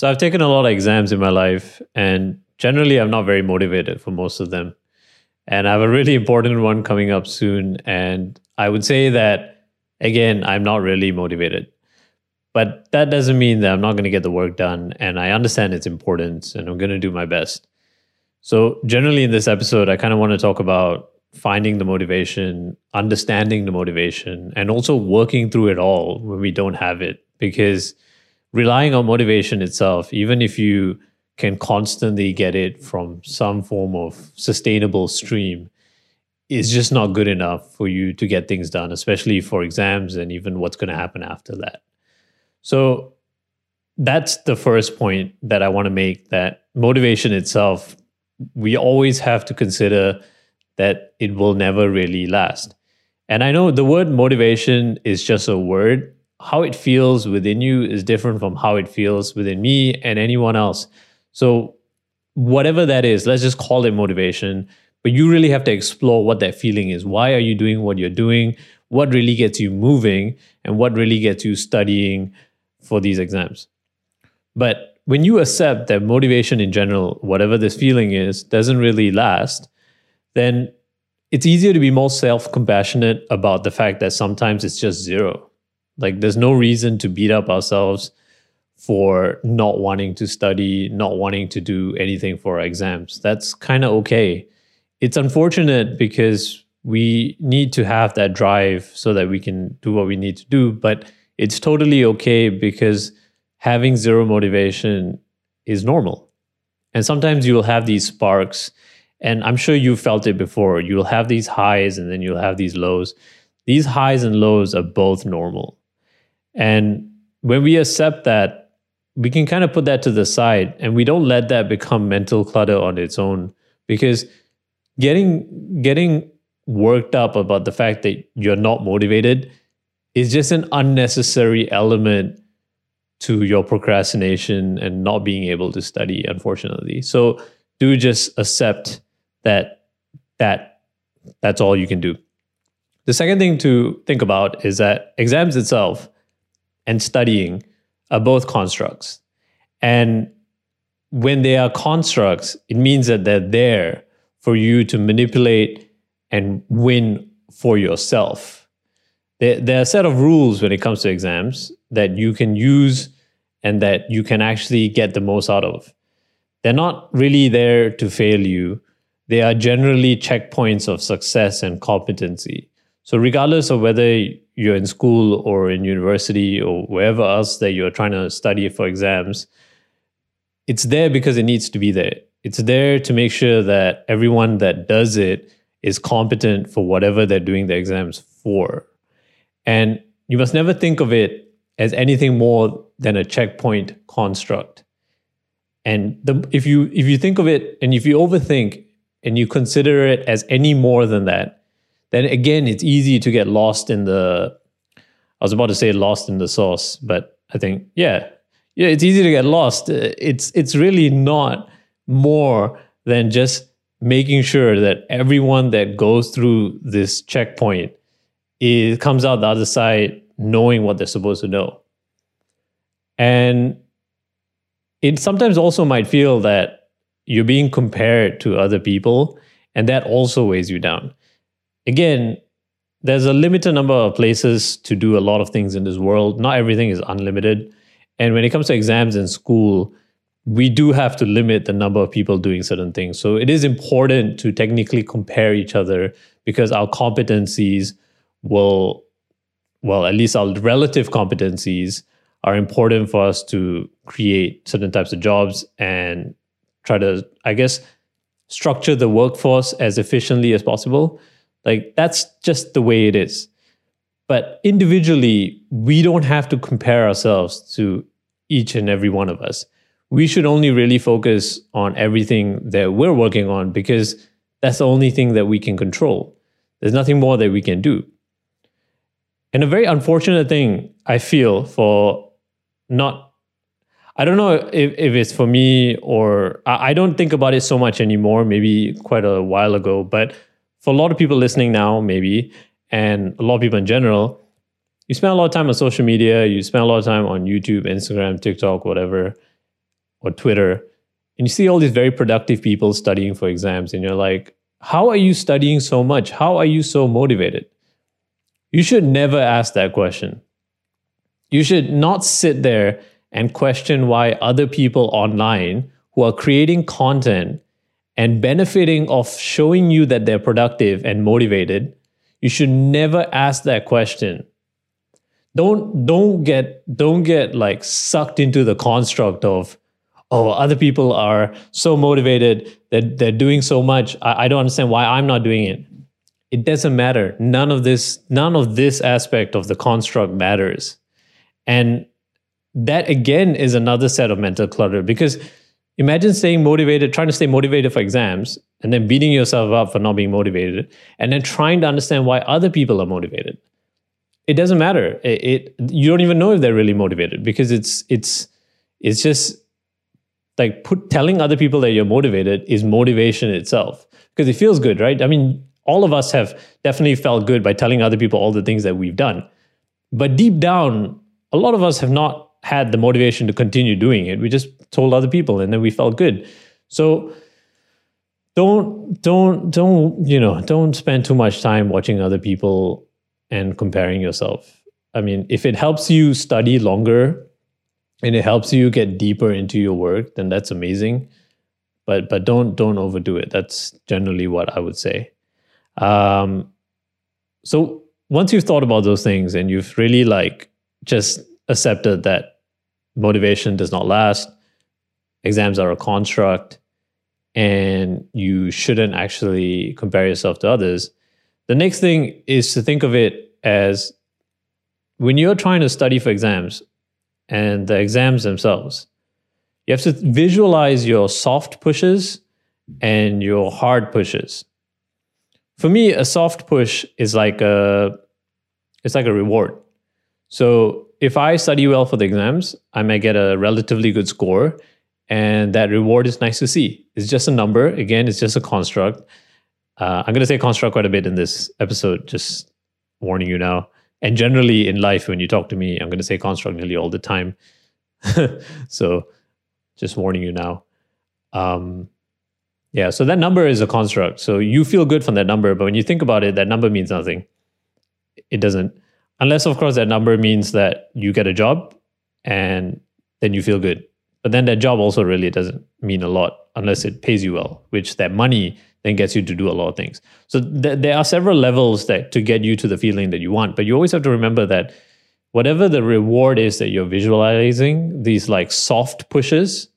So I've taken a lot of exams in my life, and generally, I'm not very motivated for most of them. And I have a really important one coming up soon. And I would say that, again, I'm not really motivated. But that doesn't mean that I'm not going to get the work done. And I understand its importance and I'm going to do my best. So, generally, in this episode, I kind of want to talk about finding the motivation, understanding the motivation, and also working through it all when we don't have it. Because relying on motivation itself, even if you can constantly get it from some form of sustainable stream, is just not good enough for you to get things done, especially for exams and even what's going to happen after that. So that's the first point that I want to make that motivation itself, we always have to consider that it will never really last. And I know the word motivation is just a word, how it feels within you is different from how it feels within me and anyone else. So, whatever that is, let's just call it motivation. But you really have to explore what that feeling is. Why are you doing what you're doing? What really gets you moving? And what really gets you studying for these exams? But when you accept that motivation in general, whatever this feeling is, doesn't really last, then it's easier to be more self compassionate about the fact that sometimes it's just zero. Like there's no reason to beat up ourselves for not wanting to study, not wanting to do anything for our exams. That's kind of okay. It's unfortunate because we need to have that drive so that we can do what we need to do, but it's totally okay because having zero motivation is normal. And sometimes you'll have these sparks, and I'm sure you felt it before. You'll have these highs and then you'll have these lows. These highs and lows are both normal. And when we accept that, we can kind of put that to the side and we don't let that become mental clutter on its own because getting getting worked up about the fact that you're not motivated is just an unnecessary element to your procrastination and not being able to study unfortunately. So do just accept that that that's all you can do. The second thing to think about is that exams itself and studying are both constructs. And when they are constructs, it means that they're there for you to manipulate and win for yourself. There, there are a set of rules when it comes to exams that you can use and that you can actually get the most out of. They're not really there to fail you. They are generally checkpoints of success and competency. So, regardless of whether you're in school or in university or wherever else that you're trying to study for exams, it's there because it needs to be there. It's there to make sure that everyone that does it is competent for whatever they're doing the exams for. And you must never think of it as anything more than a checkpoint construct. And the, if you if you think of it and if you overthink and you consider it as any more than that, then again, it's easy to get lost in the. I was about to say lost in the sauce, but I think yeah, yeah, it's easy to get lost. It's it's really not more than just making sure that everyone that goes through this checkpoint is comes out the other side knowing what they're supposed to know. And it sometimes also might feel that you're being compared to other people, and that also weighs you down again, there's a limited number of places to do a lot of things in this world. Not everything is unlimited. And when it comes to exams in school, we do have to limit the number of people doing certain things. So it is important to technically compare each other because our competencies will, well, at least our relative competencies are important for us to create certain types of jobs and try to, I guess, structure the workforce as efficiently as possible. Like that's just the way it is. But individually, we don't have to compare ourselves to each and every one of us. We should only really focus on everything that we're working on because that's the only thing that we can control. There's nothing more that we can do. And a very unfortunate thing I feel for not, I don't know if, if it's for me or I, I don't think about it so much anymore, maybe quite a while ago, but for a lot of people listening now, maybe, and a lot of people in general, you spend a lot of time on social media, you spend a lot of time on YouTube, Instagram, TikTok, whatever. or Twitter, and you see all these very productive people studying for exams, and you're like, how are you studying so much? How are you so motivated? You should never ask that question. You should not sit there and question why other people online who are creating content and benefiting of showing you that they're productive and motivated, you should never ask that question. Don't don't get don't get like sucked into the construct of oh other people are so motivated that they're doing so much. I, I don't understand why I'm not doing it. It doesn't matter. None of this none of this aspect of the construct matters. And that again is another set of mental clutter because imagine staying motivated, trying to stay motivated for exams, and then beating yourself up for not being motivated, and then trying to understand why other people are motivated. It doesn't matter. It, it you don't even know if they're really motivated because it's it's it's just like put telling other people that you're motivated is motivation itself because it feels good, right? I mean, all of us have definitely felt good by telling other people all the things that we've done. But deep down, a lot of us have not had the motivation to continue doing it. We just told other people and then we felt good. So don't don't don't you know don't spend too much time watching other people and comparing yourself. I mean, if it helps you study longer and it helps you get deeper into your work, then that's amazing. But but don't don't overdo it. That's generally what I would say. Um, so once you've thought about those things and you've really like just accepted that motivation does not last, exams are a construct, and you shouldn't actually compare yourself to others. The next thing is to think of it as when you're trying to study for exams and the exams themselves, you have to visualize your soft pushes and your hard pushes. For me, a soft push is like a it's like a reward. So if I study well for the exams, I may get a relatively good score. And that reward is nice to see. It's just a number. Again, it's just a construct. Uh, I'm going to say construct quite a bit in this episode, just warning you now. And generally in life, when you talk to me, I'm going to say construct nearly all the time. so just warning you now. Um, yeah, so that number is a construct. So you feel good from that number, but when you think about it, that number means nothing. It doesn't. Unless, of course, that number means that you get a job and then you feel good. But then that job also really doesn't mean a lot unless it pays you well, which that money then gets you to do a lot of things. So th- there are several levels that to get you to the feeling that you want, but you always have to remember that whatever the reward is that you're visualizing, these like soft pushes,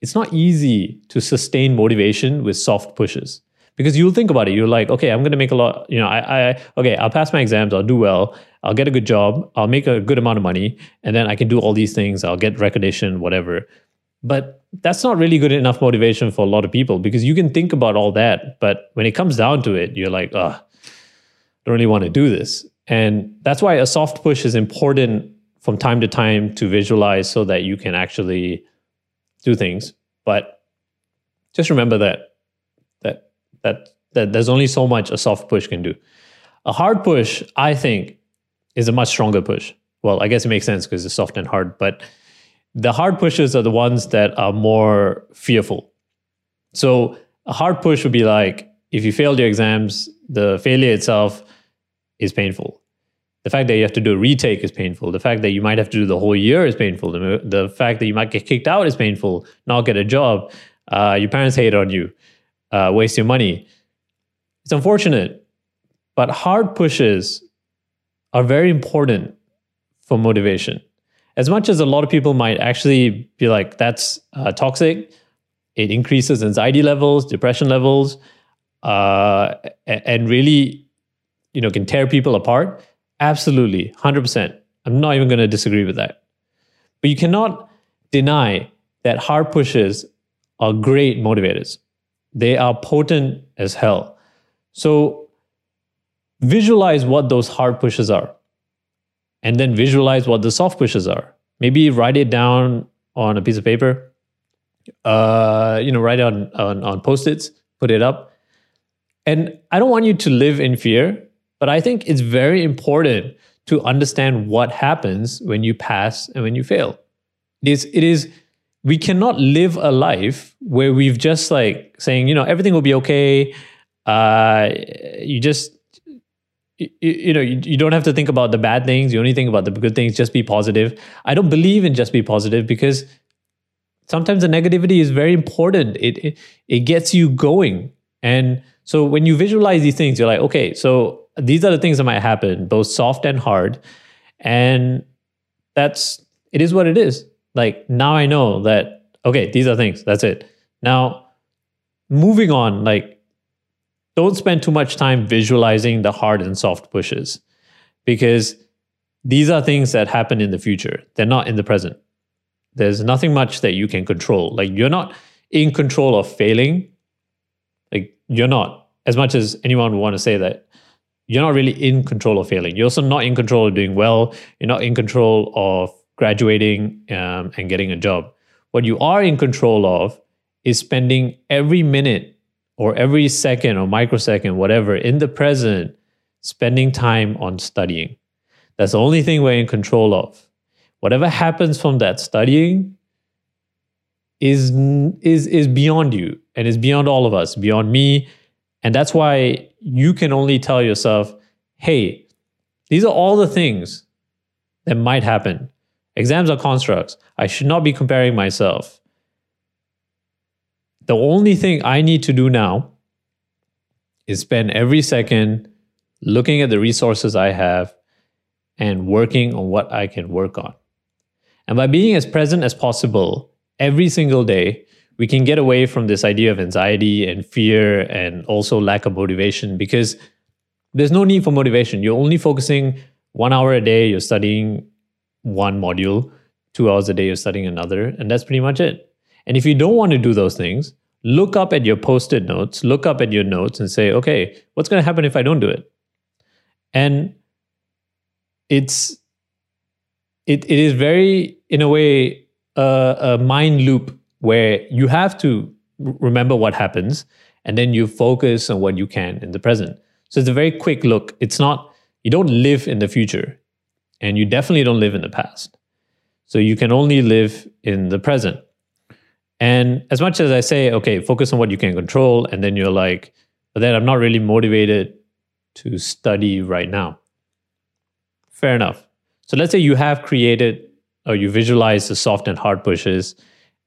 it's not easy to sustain motivation with soft pushes because you'll think about it. You're like, okay, I'm going to make a lot. You know, I, I, okay, I'll pass my exams. I'll do well. I'll get a good job. I'll make a good amount of money, and then I can do all these things. I'll get recognition, whatever. But that's not really good enough motivation for a lot of people because you can think about all that, but when it comes down to it, you're like, I don't really want to do this. And that's why a soft push is important from time to time to visualize so that you can actually do things. But just remember that that that there's only so much a soft push can do. A hard push, I think, is a much stronger push. Well, I guess it makes sense because it's soft and hard, but the hard pushes are the ones that are more fearful. So a hard push would be like if you failed your exams, the failure itself is painful. The fact that you have to do a retake is painful. The fact that you might have to do the whole year is painful. The, the fact that you might get kicked out is painful. Not get a job. Uh, your parents hate on you uh, waste your money. It's unfortunate, but hard pushes are very important for motivation. As much as a lot of people might actually be like, that's uh, toxic, it increases anxiety levels, depression levels, uh, and really, you know, can tear people apart. Absolutely, 100%. I'm not even going to disagree with that. But you cannot deny that hard pushes are great motivators. They are potent as hell. So visualize what those hard pushes are and then visualize what the soft pushes are. Maybe write it down on a piece of paper. Uh, you know, write it on, on, on post-its, put it up. And I don't want you to live in fear, but I think it's very important to understand what happens when you pass and when you fail. It is, it is we cannot live a life where we've just like saying, you know, everything will be okay. Uh, you just, you, you know, you, you don't have to think about the bad things. You only think about the good things. Just be positive. I don't believe in just be positive because sometimes the negativity is very important. It, it, it gets you going. And so when you visualize these things, you're like, okay, so these are the things that might happen, both soft and hard. And that's, it is what it is. Like now I know that, okay, these are things. That's it. Now, moving on, like, don't spend too much time visualizing the hard and soft pushes because these are things that happen in the future. They're not in the present. There's nothing much that you can control. Like, you're not in control of failing. Like, you're not, as much as anyone would want to say that, you're not really in control of failing. You're also not in control of doing well. You're not in control of graduating um, and getting a job. What you are in control of is spending every minute or every second or microsecond, whatever, in the present, spending time on studying. That's the only thing we're in control of. Whatever happens from that studying is, is, is beyond you and is beyond all of us, beyond me. And that's why you can only tell yourself, hey, these are all the things that might happen. Exams are constructs. I should not be comparing myself. The only thing I need to do now is spend every second looking at the resources I have and working on what I can work on. And by being as present as possible every single day, we can get away from this idea of anxiety and fear and also lack of motivation because there's no need for motivation. You're only focusing one hour a day, you're studying one module, two hours a day you're studying another, and that's pretty much it. And if you don't want to do those things, look up at your post it notes, look up at your notes and say, okay, what's going to happen if I don't do it? And it's, it, it is very, in a way, uh, a mind loop where you have to remember what happens and then you focus on what you can in the present. So it's a very quick look. It's not, you don't live in the future and you definitely don't live in the past. So you can only live in the present. And as much as I say, okay, focus on what you can control, and then you're like, but then I'm not really motivated to study right now. Fair enough. So let's say you have created or you visualize the soft and hard pushes,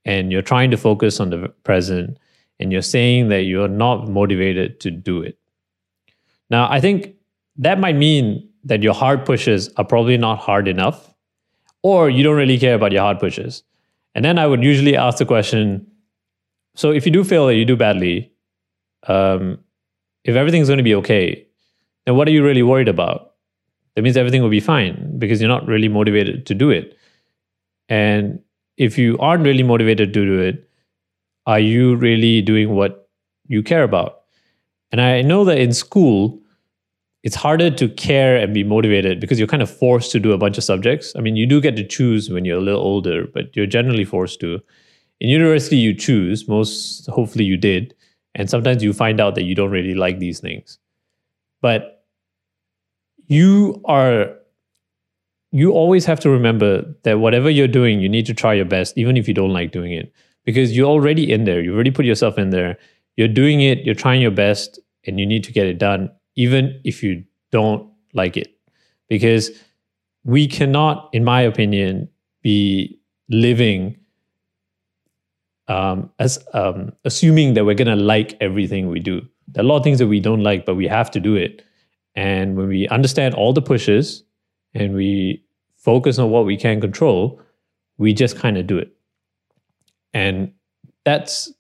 and you're trying to focus on the present, and you're saying that you're not motivated to do it. Now, I think that might mean that your hard pushes are probably not hard enough, or you don't really care about your hard pushes. And then I would usually ask the question so if you do fail or you do badly, um, if everything's going to be okay, then what are you really worried about? That means everything will be fine because you're not really motivated to do it. And if you aren't really motivated to do it, are you really doing what you care about? And I know that in school, it's harder to care and be motivated because you're kind of forced to do a bunch of subjects. I mean, you do get to choose when you're a little older, but you're generally forced to. In university, you choose. Most, hopefully, you did. And sometimes you find out that you don't really like these things. But you are, you always have to remember that whatever you're doing, you need to try your best, even if you don't like doing it, because you're already in there. You've already put yourself in there. You're doing it, you're trying your best, and you need to get it done even if you don't like it. Because we cannot, in my opinion, be living um, as um, assuming that we're going to like everything we do. There are a lot of things that we don't like, but we have to do it. And when we understand all the pushes and we focus on what we can control, we just kind of do it. And that's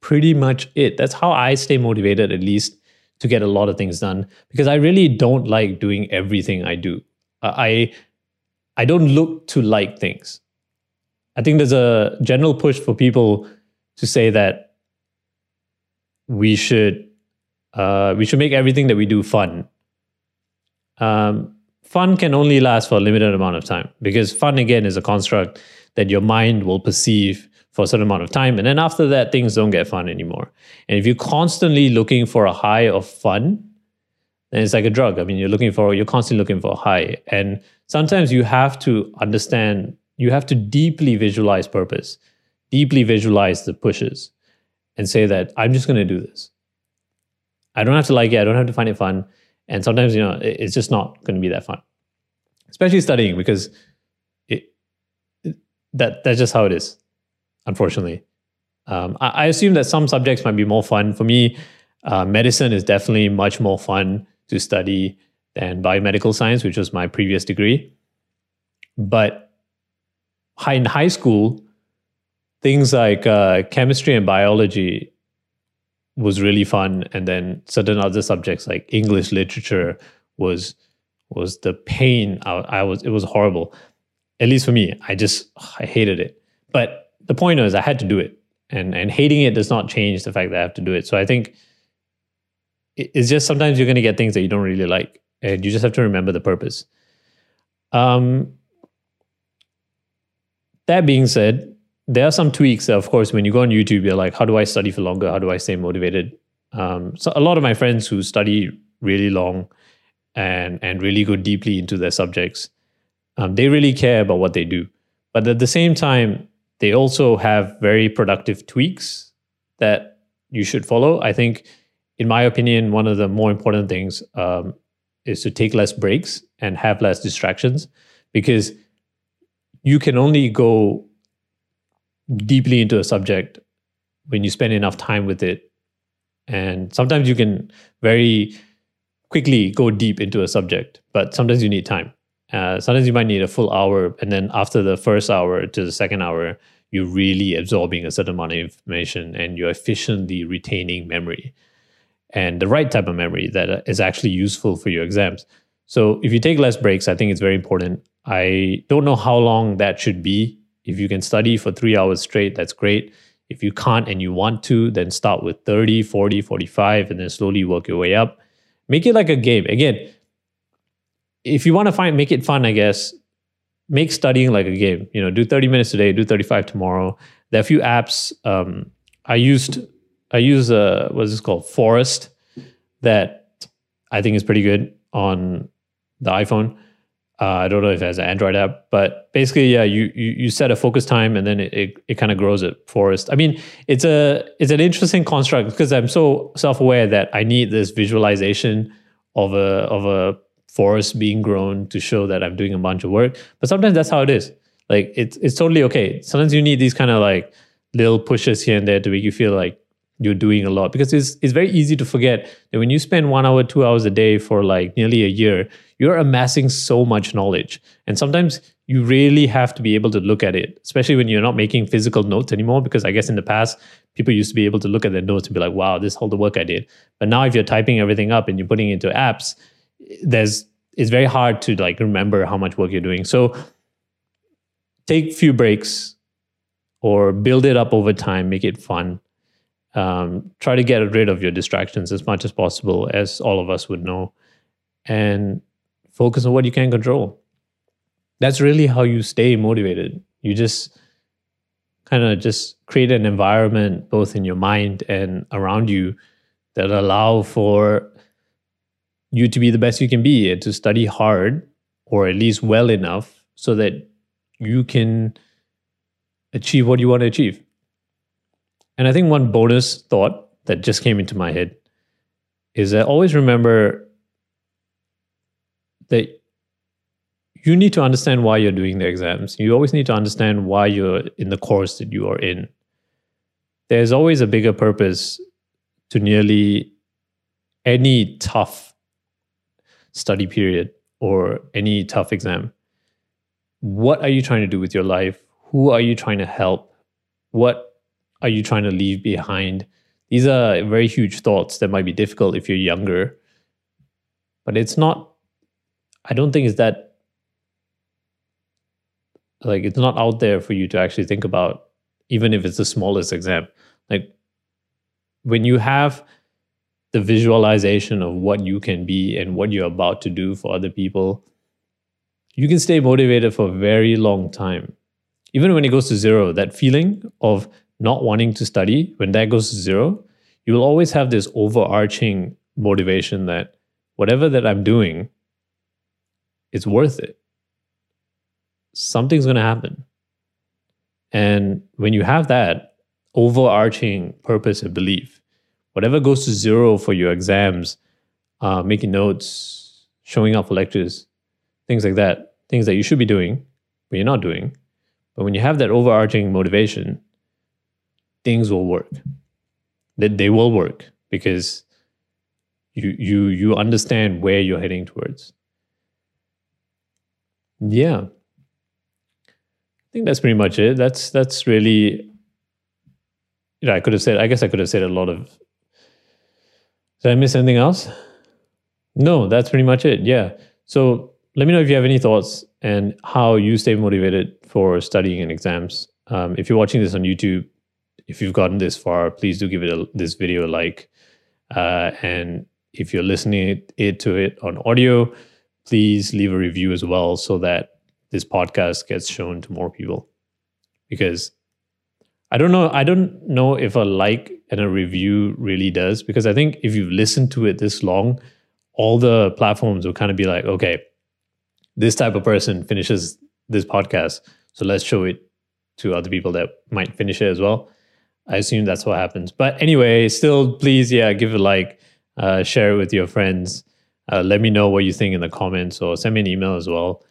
pretty much it. That's how I stay motivated, at least to get a lot of things done because I really don't like doing everything I do. I I don't look to like things. I think there's a general push for people to say that we should uh, we should make everything that we do fun. Um, fun can only last for a limited amount of time because fun again is a construct that your mind will perceive for a certain amount of time. And then after that, things don't get fun anymore. And if you're constantly looking for a high of fun, then it's like a drug. I mean, you're looking for, you're constantly looking for a high. And sometimes you have to understand, you have to deeply visualize purpose. deeply visualize the pushes and say that I'm just going to do this. I don't have to like it. I don't have to find it fun. And sometimes, you know, it's just not going to be that fun, especially studying because it, it that that's just how it is, unfortunately. Um, I, I, assume that some subjects might be more fun. For me, uh, medicine is definitely much more fun to study than biomedical science, which was my previous degree. But in high school, things like uh, chemistry and biology was really fun, and then certain other subjects like English literature was was the pain. I, I was it was horrible. At least for me, I just I hated it. But the point is, I had to do it, and and hating it does not change the fact that I have to do it. So I think it's just sometimes you're going to get things that you don't really like, and you just have to remember the purpose. Um, that being said, there are some tweaks. Of course, when you go on YouTube, you're like, how do I study for longer? How do I stay motivated? Um, so a lot of my friends who study really long and and really go deeply into their subjects, um, they really care about what they do. But at the same time, they also have very productive tweaks that you should follow. I think, in my opinion, one of the more important things um, is to take less breaks and have less distractions because you can only go deeply into a subject when you spend enough time with it. And sometimes you can very quickly go deep into a subject, but sometimes you need time. Uh, sometimes you might need a full hour, and then after the first hour to the second hour, you're really absorbing a certain amount of information and you're efficiently retaining memory and the right type of memory that is actually useful for your exams. So if you take less breaks, I think it's very important. I don't know how long that should be if you can study for three hours straight, that's great. If you can't and you want to, then start with 30, 40, 45, and then slowly work your way up. Make it like a game. Again, if you want to find make it fun, I guess, make studying like a game. You know, do 30 minutes today, do 35 tomorrow. There are a few apps. Um, I used I use uh what's this called? Forest that I think is pretty good on the iPhone. Uh, I don't know if it has an Android app, but basically, yeah, you you, you set a focus time and then it, it, it kind of grows it forest. I mean, it's a it's an interesting construct because I'm so self aware that I need this visualization of a of a forest being grown to show that I'm doing a bunch of work. But sometimes that's how it is. Like it's it's totally okay. Sometimes you need these kind of like little pushes here and there to make you feel like you're doing a lot because it's it's very easy to forget that when you spend one hour, two hours a day for like nearly a year, you're amassing so much knowledge. And sometimes you really have to be able to look at it, especially when you're not making physical notes anymore. Because I guess in the past, people used to be able to look at their notes and be like, wow, this is all the work I did. But now if you're typing everything up and you're putting it into apps, there's it's very hard to like remember how much work you're doing. So take few breaks or build it up over time, make it fun um, try to get rid of your distractions as much as possible, as all of us would know, and focus on what you can control. That's really how you stay motivated. You just kind of just create an environment both in your mind and around you that allow for you to be the best you can be and to study hard or at least well enough so that you can achieve what you want to achieve. And I think one bonus thought that just came into my head is that always remember that you need to understand why you're doing the exams. You always need to understand why you're in the course that you are in. There's always a bigger purpose to nearly any tough study period or any tough exam. What are you trying to do with your life? Who are you trying to help? What are you trying to leave behind? These are very huge thoughts that might be difficult if you're younger. But it's not, I don't think it's that, like, it's not out there for you to actually think about, even if it's the smallest exam. Like, when you have the visualization of what you can be and what you're about to do for other people, you can stay motivated for a very long time. Even when it goes to zero, that feeling of not wanting to study, when that goes to zero, you will always have this overarching motivation that whatever that I'm doing, it's worth it. Something's going to happen. And when you have that overarching purpose and belief, whatever goes to zero for your exams, uh, making notes, showing up for lectures, things like that, things that you should be doing, but you're not doing. But when you have that overarching motivation, things will work. That they will work because you you you understand where you're heading towards. Yeah. I think that's pretty much it. That's that's really you know, I could have said I guess I could have said a lot of did I miss anything else? No, that's pretty much it. Yeah. So let me know if you have any thoughts and how you stay motivated for studying and exams. Um, if you're watching this on YouTube, if you've gotten this far, please do give it a, this video a like. Uh, and if you're listening it to it on audio, please leave a review as well so that this podcast gets shown to more people. Because I don't know, I don't know if a like and a review really does. Because I think if you've listened to it this long, all the platforms will kind of be like, okay, this type of person finishes this podcast, so let's show it to other people that might finish it as well. I assume that's what happens. But anyway, still, please, yeah, give a like, uh, share it with your friends. Uh, let me know what you think in the comments or send me an email as well.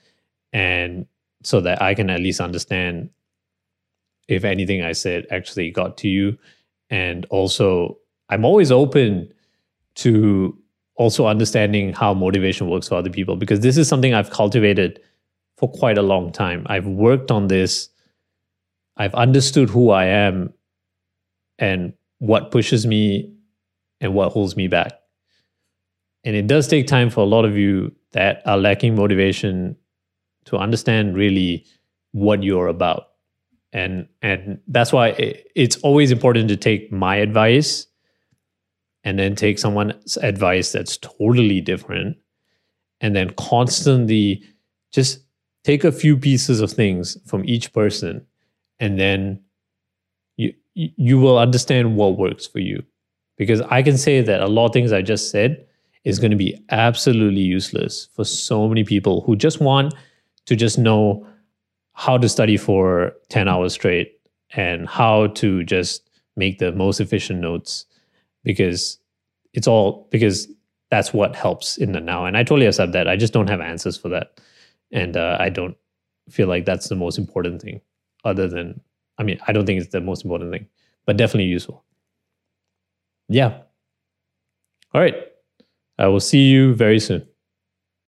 And so that I can at least understand if anything I said actually got to you. And also, I'm always open to also understanding how motivation works for other people because this is something I've cultivated for quite a long time. I've worked on this. I've understood who I am and what pushes me and what holds me back. And it does take time for a lot of you that are lacking motivation to understand really what you're about. And and that's why it's always important to take my advice and then take someone's advice that's totally different and then constantly just take a few pieces of things from each person and then you you will understand what works for you. Because i can say that a lot of things i just said is going to be absolutely useless for so many people who just want to just know how to study for 10 hours straight and how to just make the most efficient notes because it's all because that's what helps in the now and i totally accept that i just don't have answers for that and uh, i don't feel like that's the most important thing other than I mean, I don't think it's the most important thing, but definitely useful. Yeah. All right. I will see you very soon.